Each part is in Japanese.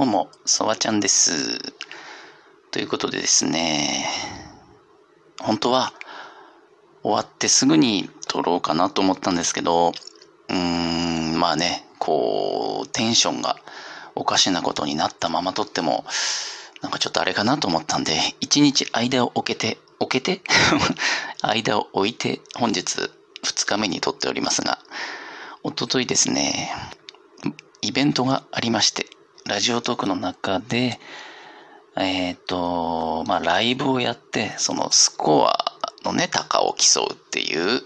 どうも、そわちゃんです。ということでですね、本当は終わってすぐに撮ろうかなと思ったんですけど、うーん、まあね、こう、テンションがおかしなことになったまま撮っても、なんかちょっとあれかなと思ったんで、一日間を置けて、置けて 間を置いて本日2日目に撮っておりますが、おとといですね、イベントがありまして、ラジオトークの中で、えっ、ー、と、まあ、ライブをやって、そのスコアのね、高を競うっていう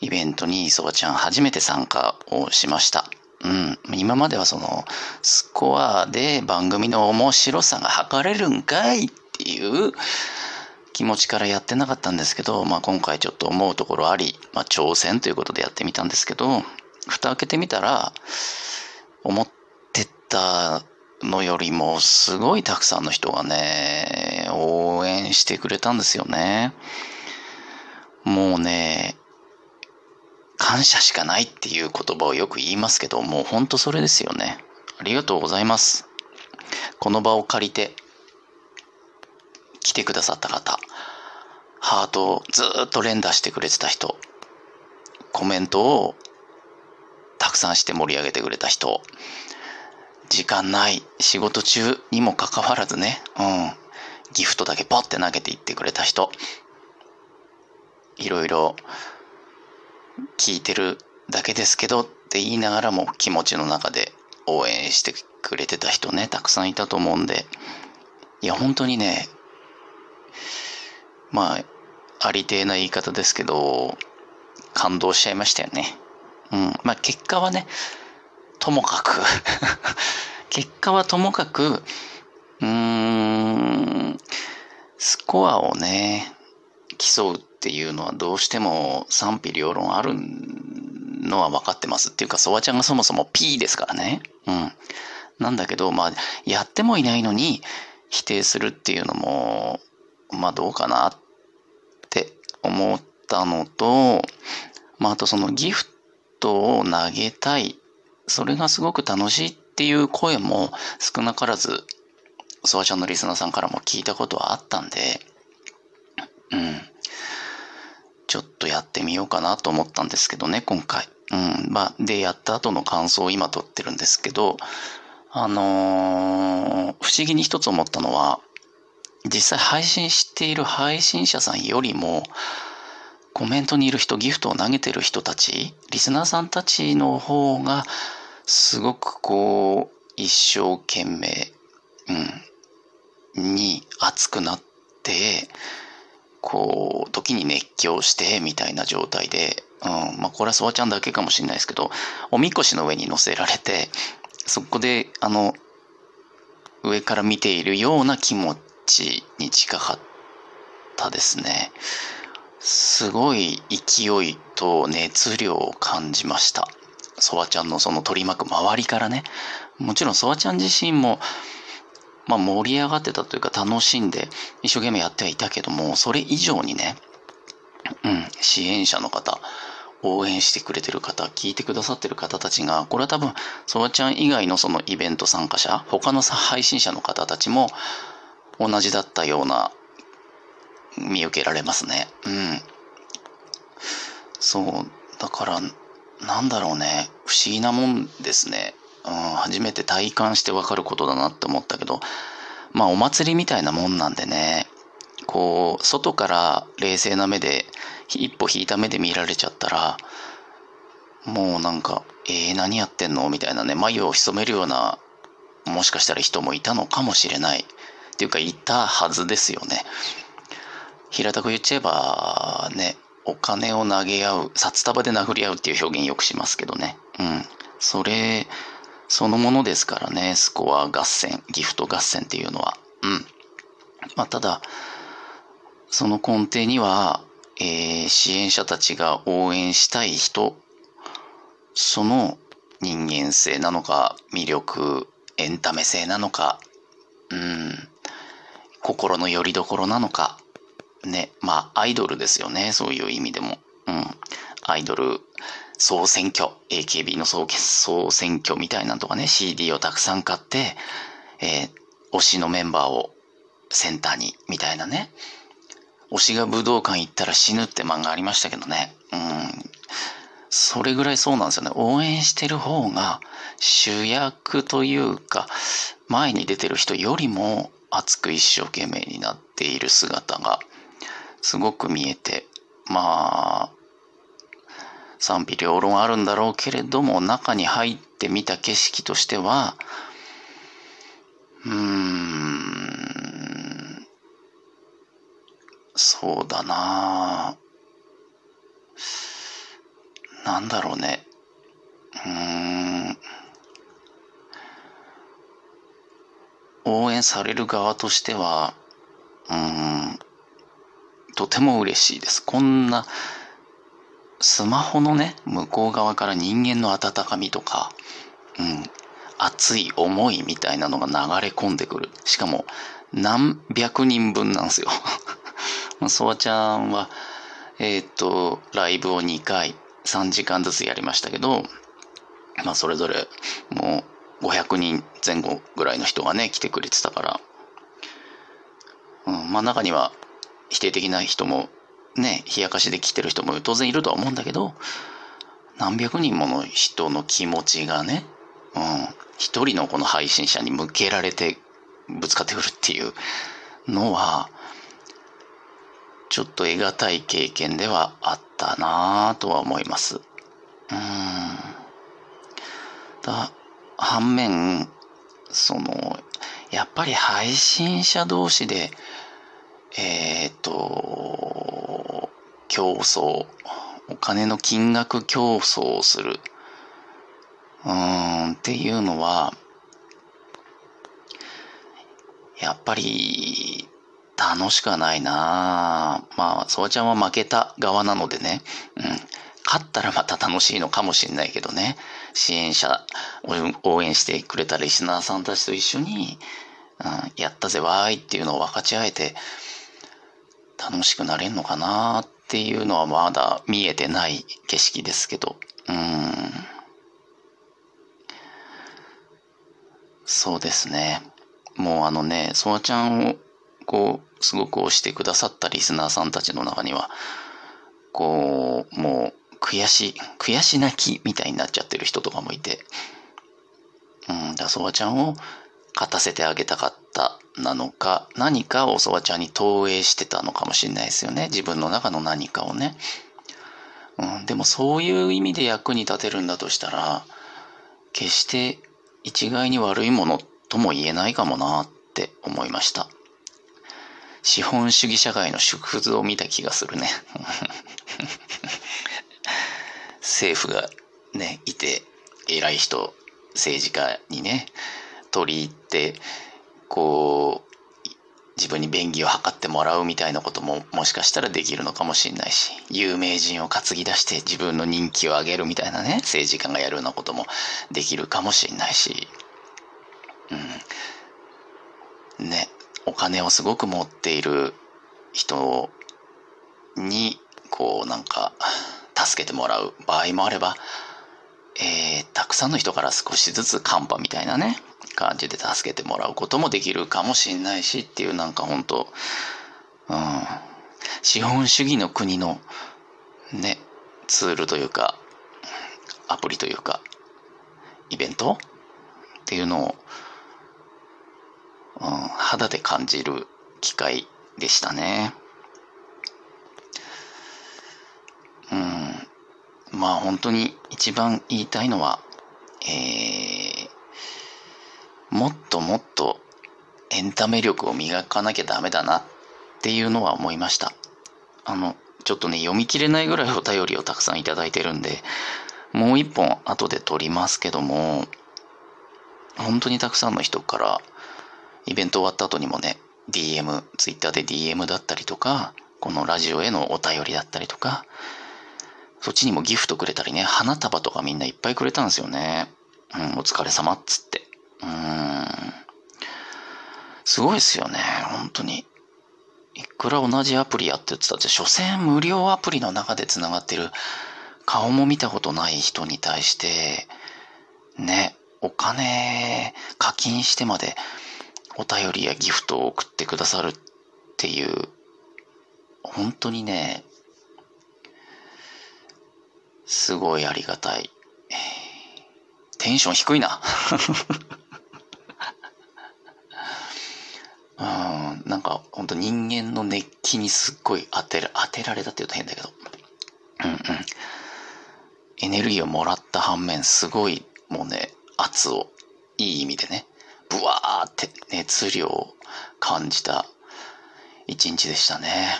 イベントに、そばちゃん初めて参加をしました。うん。今まではその、スコアで番組の面白さが測れるんかいっていう気持ちからやってなかったんですけど、まあ今回ちょっと思うところあり、まあ挑戦ということでやってみたんですけど、蓋開けてみたら、思ったのよりもすごいたくさんの人がね、応援してくれたんですよね。もうね、感謝しかないっていう言葉をよく言いますけど、もうほんとそれですよね。ありがとうございます。この場を借りて来てくださった方、ハートをずっと連打してくれてた人、コメントをたくさんして盛り上げてくれた人、時間ない、仕事中にもかかわらずね、うん、ギフトだけポッて投げていってくれた人、いろいろ聞いてるだけですけどって言いながらも気持ちの中で応援してくれてた人ね、たくさんいたと思うんで、いや、本当にね、まあ、ありてえな言い方ですけど、感動しちゃいましたよね。うん。まあ結果はね、ともかく 結果はともかく、うーん、スコアをね、競うっていうのはどうしても賛否両論あるのは分かってますっていうか、ソワちゃんがそもそも P ですからね。うん。なんだけど、まあ、やってもいないのに否定するっていうのも、まあどうかなって思ったのと、まああとそのギフトを投げたい。それがすごく楽しいっていう声も少なからず、ソワちゃんのリスナーさんからも聞いたことはあったんで、うん。ちょっとやってみようかなと思ったんですけどね、今回。うん。まあ、で、やった後の感想を今撮ってるんですけど、あのー、不思議に一つ思ったのは、実際配信している配信者さんよりも、コメントにいる人、ギフトを投げてる人たち、リスナーさんたちの方が、すごくこう、一生懸命、うん、に熱くなって、こう、時に熱狂して、みたいな状態で、うん、まあこれはソワちゃんだけかもしれないですけど、おみこしの上に乗せられて、そこで、あの、上から見ているような気持ちに近かったですね。すごい勢いと熱量を感じました。ソワちゃんのその取り巻く周りからね。もちろんソワちゃん自身も、まあ盛り上がってたというか楽しんで一生懸命やってはいたけども、それ以上にね、うん、支援者の方、応援してくれてる方、聞いてくださってる方たちが、これは多分、ソワちゃん以外のそのイベント参加者、他の配信者の方たちも同じだったような見受けられますね。うん。そう。だから、なんだろうね。不思議なもんですね。うん。初めて体感してわかることだなって思ったけど、まあお祭りみたいなもんなんでね。こう、外から冷静な目で、一歩引いた目で見られちゃったら、もうなんか、えー、何やってんの？みたいなね、眉を潜めるような、もしかしたら人もいたのかもしれない。っていうか、いたはずですよね。平たく言っちゃえば、ね、お金を投げ合う、札束で殴り合うっていう表現よくしますけどね。うん。それ、そのものですからね、スコア合戦、ギフト合戦っていうのは。うん。まあ、ただ、その根底には、えー、支援者たちが応援したい人、その人間性なのか、魅力、エンタメ性なのか、うん、心の拠り所なのか、ね、まあ、アイドルですよね、そういう意味でも。うん。アイドル総選挙、AKB の総総選挙みたいなんとかね、CD をたくさん買って、えー、推しのメンバーをセンターに、みたいなね。推しが武道館行ったら死ぬって漫画ありましたけどね。うん。それぐらいそうなんですよね。応援してる方が主役というか、前に出てる人よりも熱く一生懸命になっている姿がすごく見えて、まあ、賛否両論あるんだろうけれども、中に入ってみた景色としては、うーん、そうだななんだろうね。うーん。応援される側としては、うん、とても嬉しいです。こんな、スマホのね、向こう側から人間の温かみとか、うん、熱い思いみたいなのが流れ込んでくる。しかも、何百人分なんですよ。ソワちゃんは、えっ、ー、と、ライブを2回、3時間ずつやりましたけど、まあ、それぞれ、もう、500人前後ぐらいの人がね、来てくれてたから、うん、まあ、中には、否定的な人も、ね、冷やかしで来てる人も当然いるとは思うんだけど、何百人もの人の気持ちがね、うん、一人のこの配信者に向けられてぶつかってくるっていうのは、ちょっと得難い経験ではあったなぁとは思います。うん。だ、反面、その、やっぱり配信者同士で、えっ、ー、と、競争、お金の金額競争をする。うーん、っていうのは、やっぱり、楽しくはないなまあ、そわちゃんは負けた側なのでね、うん。勝ったらまた楽しいのかもしれないけどね、支援者、応援してくれたリスナーさんたちと一緒に、うん、やったぜわーいっていうのを分かち合えて、楽しくなれんのかなっていうのはまだ見えてない景色ですけど、うん。そうですね。もうあのね、ソワちゃんをこう、すごく推してくださったリスナーさんたちの中には、こう、もう、悔し、悔し泣きみたいになっちゃってる人とかもいて、うん、だソワちゃんを勝たせてあげたかったなのか、何かをソワちゃんに投影してたのかもしれないですよね。自分の中の何かをね。うん、でもそういう意味で役に立てるんだとしたら、決して一概に悪いものとも言えないかもなって思いました。資本主義社会の縮図を見た気がするね。政府がね、いて、偉い人、政治家にね、取り入って、こう、自分に便宜を図ってもらうみたいなことももしかしたらできるのかもしれないし、有名人を担ぎ出して自分の人気を上げるみたいなね、政治家がやるようなこともできるかもしれないし、うん。ね、お金をすごく持っている人にこうなんか助けてもらう場合もあれば、えー、たくさんの人から少しずつカンパみたいなね感じで助けてもらうこともできるかもしんないしっていうなんか本当うん資本主義の国のねツールというかアプリというかイベントっていうのをうん、肌で感じる機会でしたね。うん、まあ本当に一番言いたいのは、えー、もっともっとエンタメ力を磨かなきゃダメだなっていうのは思いました。あの、ちょっとね、読み切れないぐらいお便りをたくさんいただいてるんで、もう一本後で撮りますけども、本当にたくさんの人からイベント終わった後にもね、DM、Twitter で DM だったりとか、このラジオへのお便りだったりとか、そっちにもギフトくれたりね、花束とかみんないっぱいくれたんですよね。うん、お疲れ様っつって。うん。すごいですよね、本当に。いくら同じアプリやってってたって、所詮無料アプリの中で繋がってる、顔も見たことない人に対して、ね、お金課金してまでお便りやギフトを送ってくださるっていう、本当にね、すごいありがたい。テンション低いな。うん、なんか本当人間の熱気にすっごい当てら、当てられたって言うと変だけど。うんうん。エネルギーをもらった反面、すごいもうね、圧を、いい意味でね、ブワーって熱量を感じた一日でしたね。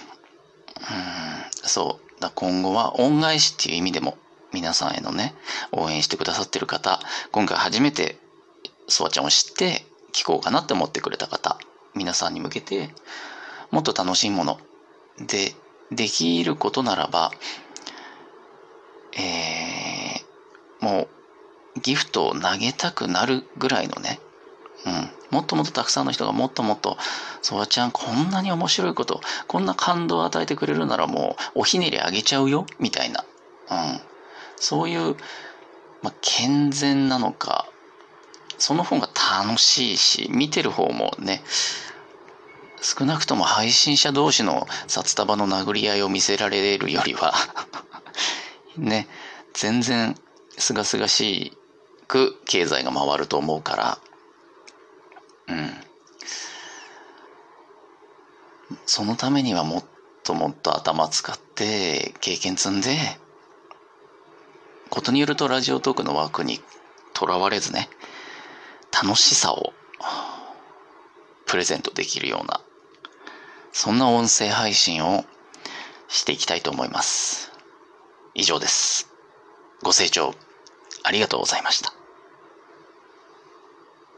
うん、そう。だ今後は恩返しっていう意味でも皆さんへのね、応援してくださってる方、今回初めてソワちゃんを知って聞こうかなって思ってくれた方、皆さんに向けて、もっと楽しいもので、できることならば、えー、もう、ギフトを投げたくなるぐらいのね、うん。もっともっとたくさんの人がもっともっと、そわちゃんこんなに面白いこと、こんな感動を与えてくれるならもうおひねりあげちゃうよ、みたいな。うん。そういう、ま、健全なのか、その方が楽しいし、見てる方もね、少なくとも配信者同士の札束の殴り合いを見せられるよりは ね、全然すがすがしく経済が回ると思うから、うん。そのためにはもっともっと頭使って経験積んで、ことによるとラジオトークの枠にとらわれずね、楽しさをプレゼントできるような、そんな音声配信をしていきたいと思います。以上です。ご清聴ありがとうございました。